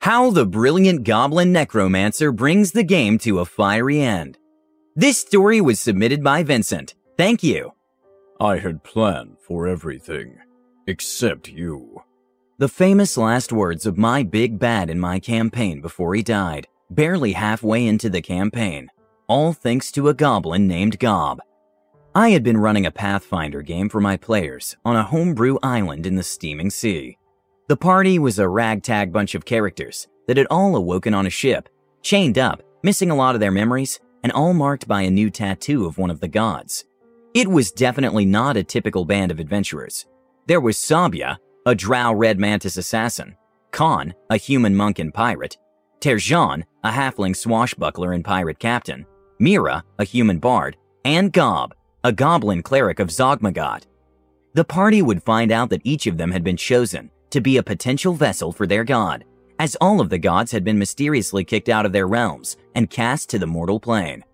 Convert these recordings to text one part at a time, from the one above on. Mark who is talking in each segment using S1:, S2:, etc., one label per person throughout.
S1: How the brilliant goblin necromancer brings the game to a fiery end. This story was submitted by Vincent. Thank you.
S2: I had planned for everything, except you.
S1: The famous last words of my big bad in my campaign before he died, barely halfway into the campaign, all thanks to a goblin named Gob. I had been running a Pathfinder game for my players on a homebrew island in the steaming sea. The party was a ragtag bunch of characters that had all awoken on a ship, chained up, missing a lot of their memories, and all marked by a new tattoo of one of the gods. It was definitely not a typical band of adventurers. There was Sabia, a drow red mantis assassin, Khan, a human monk and pirate, Terjan, a halfling swashbuckler and pirate captain, Mira, a human bard, and Gob, a goblin cleric of Zogmugot. The party would find out that each of them had been chosen to be a potential vessel for their god, as all of the gods had been mysteriously kicked out of their realms and cast to the mortal plane.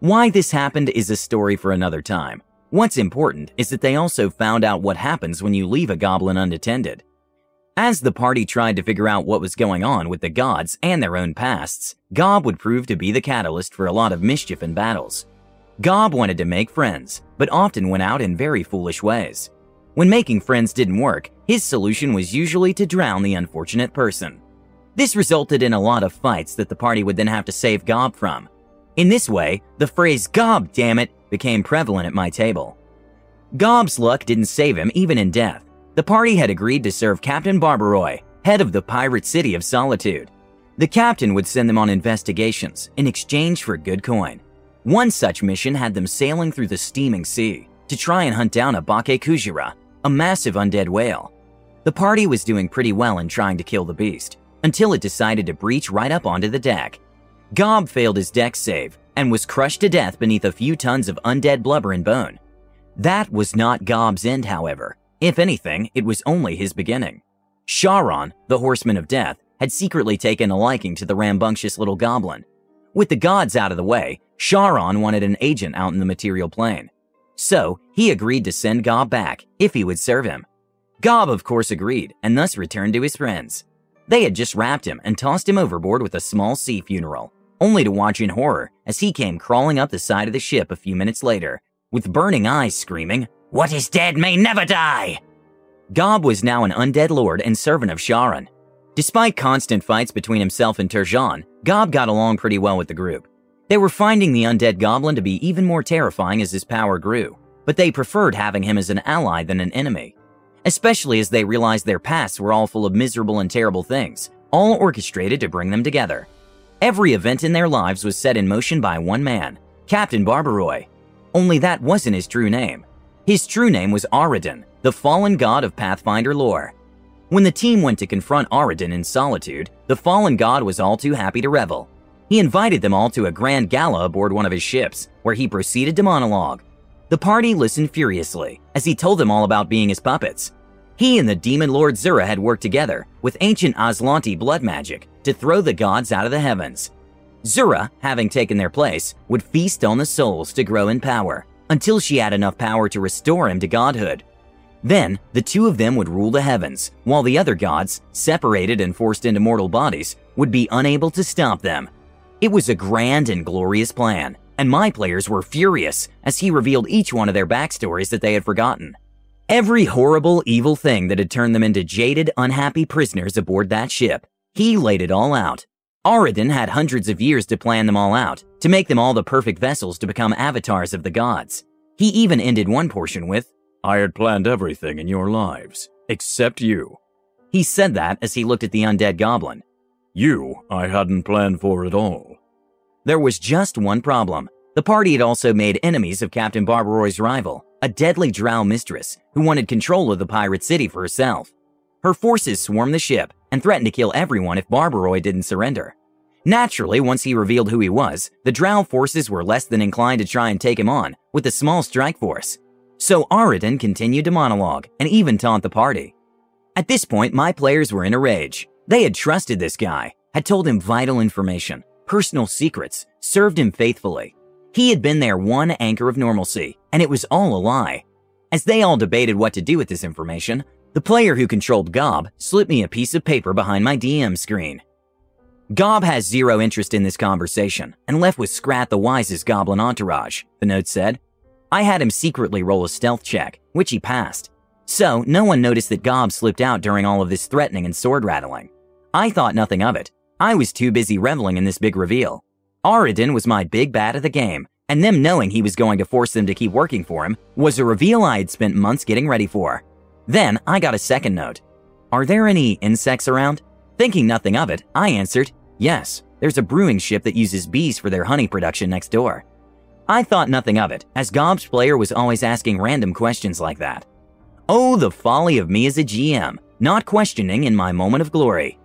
S1: Why this happened is a story for another time. What's important is that they also found out what happens when you leave a goblin unattended. As the party tried to figure out what was going on with the gods and their own pasts, Gob would prove to be the catalyst for a lot of mischief and battles. Gob wanted to make friends, but often went out in very foolish ways. When making friends didn't work, his solution was usually to drown the unfortunate person. This resulted in a lot of fights that the party would then have to save Gob from. In this way, the phrase Gob damn it became prevalent at my table. Gob's luck didn't save him even in death. The party had agreed to serve Captain Barbaroi, head of the pirate city of Solitude. The captain would send them on investigations in exchange for good coin. One such mission had them sailing through the steaming sea to try and hunt down a Bake Kujira, a massive undead whale. The party was doing pretty well in trying to kill the beast, until it decided to breach right up onto the deck. Gob failed his deck save and was crushed to death beneath a few tons of undead blubber and bone. That was not Gob's end, however. If anything, it was only his beginning. Charon, the horseman of death, had secretly taken a liking to the rambunctious little goblin. With the gods out of the way, Charon wanted an agent out in the material plane. So he agreed to send Gob back if he would serve him. Gob, of course, agreed and thus returned to his friends. They had just wrapped him and tossed him overboard with a small sea funeral, only to watch in horror as he came crawling up the side of the ship a few minutes later, with burning eyes screaming, What is dead may never die! Gob was now an undead lord and servant of Charon. Despite constant fights between himself and Terjan, Gob got along pretty well with the group. They were finding the undead goblin to be even more terrifying as his power grew, but they preferred having him as an ally than an enemy. Especially as they realized their pasts were all full of miserable and terrible things, all orchestrated to bring them together. Every event in their lives was set in motion by one man, Captain Barbaroi. Only that wasn't his true name. His true name was Aroden, the fallen god of Pathfinder lore. When the team went to confront Aroden in solitude, the fallen god was all too happy to revel. He invited them all to a grand gala aboard one of his ships, where he proceeded to monologue. The party listened furiously as he told them all about being his puppets. He and the demon lord Zura had worked together with ancient Azlanti blood magic to throw the gods out of the heavens. Zura, having taken their place, would feast on the souls to grow in power until she had enough power to restore him to godhood. Then, the two of them would rule the heavens, while the other gods, separated and forced into mortal bodies, would be unable to stop them it was a grand and glorious plan, and my players were furious as he revealed each one of their backstories that they had forgotten. Every horrible, evil thing that had turned them into jaded, unhappy prisoners aboard that ship, he laid it all out. Aroden had hundreds of years to plan them all out, to make them all the perfect vessels to become avatars of the gods. He even ended one portion with,
S2: I had planned everything in your lives, except you.
S1: He said that as he looked at the undead goblin.
S2: You, I hadn't planned for at all.
S1: There was just one problem. The party had also made enemies of Captain Barbaroi's rival, a deadly drow mistress who wanted control of the pirate city for herself. Her forces swarmed the ship and threatened to kill everyone if Barbaroi didn't surrender. Naturally, once he revealed who he was, the drow forces were less than inclined to try and take him on with a small strike force. So Aroden continued to monologue and even taunt the party. At this point, my players were in a rage. They had trusted this guy, had told him vital information, personal secrets, served him faithfully. He had been their one anchor of normalcy, and it was all a lie. As they all debated what to do with this information, the player who controlled Gob slipped me a piece of paper behind my DM screen. Gob has zero interest in this conversation and left with Scrat the wisest goblin entourage, the note said. I had him secretly roll a stealth check, which he passed. So, no one noticed that Gob slipped out during all of this threatening and sword rattling. I thought nothing of it. I was too busy reveling in this big reveal. Aroden was my big bad of the game, and them knowing he was going to force them to keep working for him was a reveal I had spent months getting ready for. Then I got a second note. Are there any insects around? Thinking nothing of it, I answered, Yes, there's a brewing ship that uses bees for their honey production next door. I thought nothing of it, as Gob's player was always asking random questions like that. Oh, the folly of me as a GM, not questioning in my moment of glory.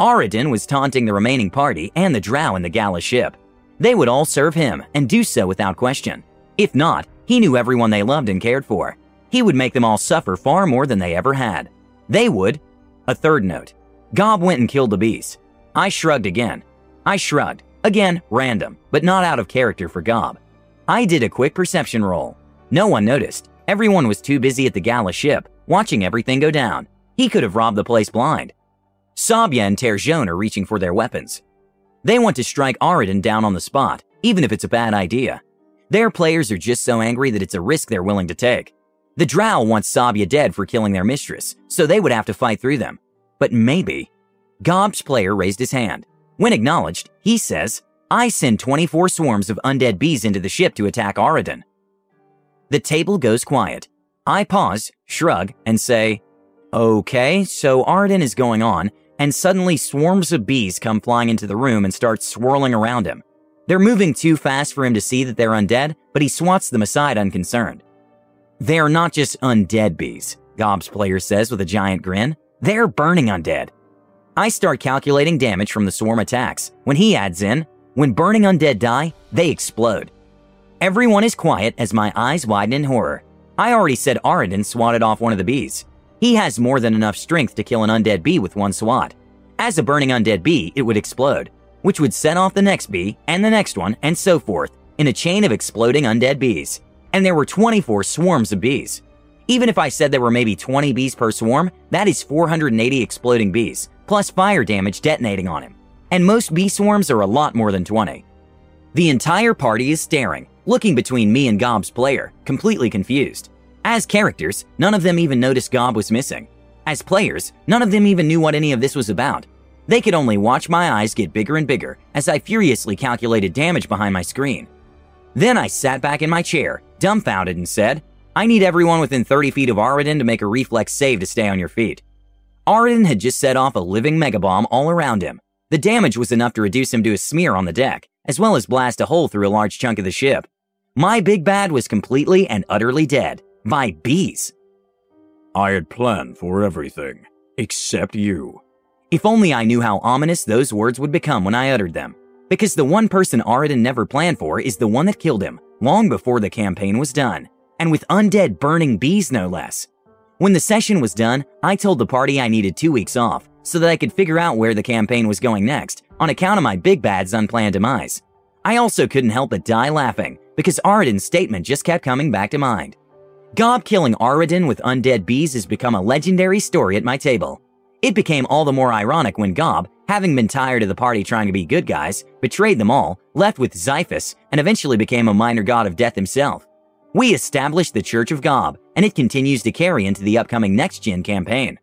S1: Aroden was taunting the remaining party and the drow in the gala ship. They would all serve him and do so without question. If not, he knew everyone they loved and cared for. He would make them all suffer far more than they ever had. They would. A third note. Gob went and killed the beast. I shrugged again. I shrugged. Again, random, but not out of character for Gob. I did a quick perception roll. No one noticed. Everyone was too busy at the gala ship, watching everything go down. He could have robbed the place blind. Sabia and Terjon are reaching for their weapons. They want to strike Aroden down on the spot, even if it's a bad idea. Their players are just so angry that it's a risk they're willing to take. The Drow want Sabia dead for killing their mistress, so they would have to fight through them. But maybe. Gob's player raised his hand. When acknowledged, he says, I send 24 swarms of undead bees into the ship to attack Aroden. The table goes quiet. I pause, shrug, and say, Okay, so Aroden is going on, and suddenly swarms of bees come flying into the room and start swirling around him. They're moving too fast for him to see that they're undead, but he swats them aside unconcerned. They are not just undead bees, Gob's player says with a giant grin. They're burning undead. I start calculating damage from the swarm attacks. When he adds in, when burning undead die, they explode. Everyone is quiet as my eyes widen in horror. I already said Aroden swatted off one of the bees. He has more than enough strength to kill an undead bee with one swat. As a burning undead bee, it would explode, which would set off the next bee and the next one and so forth in a chain of exploding undead bees. And there were 24 swarms of bees. Even if I said there were maybe 20 bees per swarm, that is 480 exploding bees, plus fire damage detonating on him. And most bee swarms are a lot more than 20. The entire party is staring, looking between me and Gob's player, completely confused. As characters, none of them even noticed Gob was missing. As players, none of them even knew what any of this was about. They could only watch my eyes get bigger and bigger as I furiously calculated damage behind my screen. Then I sat back in my chair, dumbfounded, and said, I need everyone within 30 feet of Aroden to make a reflex save to stay on your feet. Aroden had just set off a living megabomb all around him. The damage was enough to reduce him to a smear on the deck, as well as blast a hole through a large chunk of the ship. My big bad was completely and utterly dead by bees.
S2: I had planned for everything, except you.
S1: If only I knew how ominous those words would become when I uttered them. Because the one person Aroden never planned for is the one that killed him, long before the campaign was done, and with undead burning bees no less. When the session was done, I told the party I needed two weeks off so that I could figure out where the campaign was going next on account of my big bad's unplanned demise. I also couldn't help but die laughing because Aroden's statement just kept coming back to mind. Gob killing Aroden with undead bees has become a legendary story at my table. It became all the more ironic when Gob, having been tired of the party trying to be good guys, betrayed them all, left with Xiphus, and eventually became a minor god of death himself. We established the Church of Gob, and it continues to carry into the upcoming Next Gen campaign.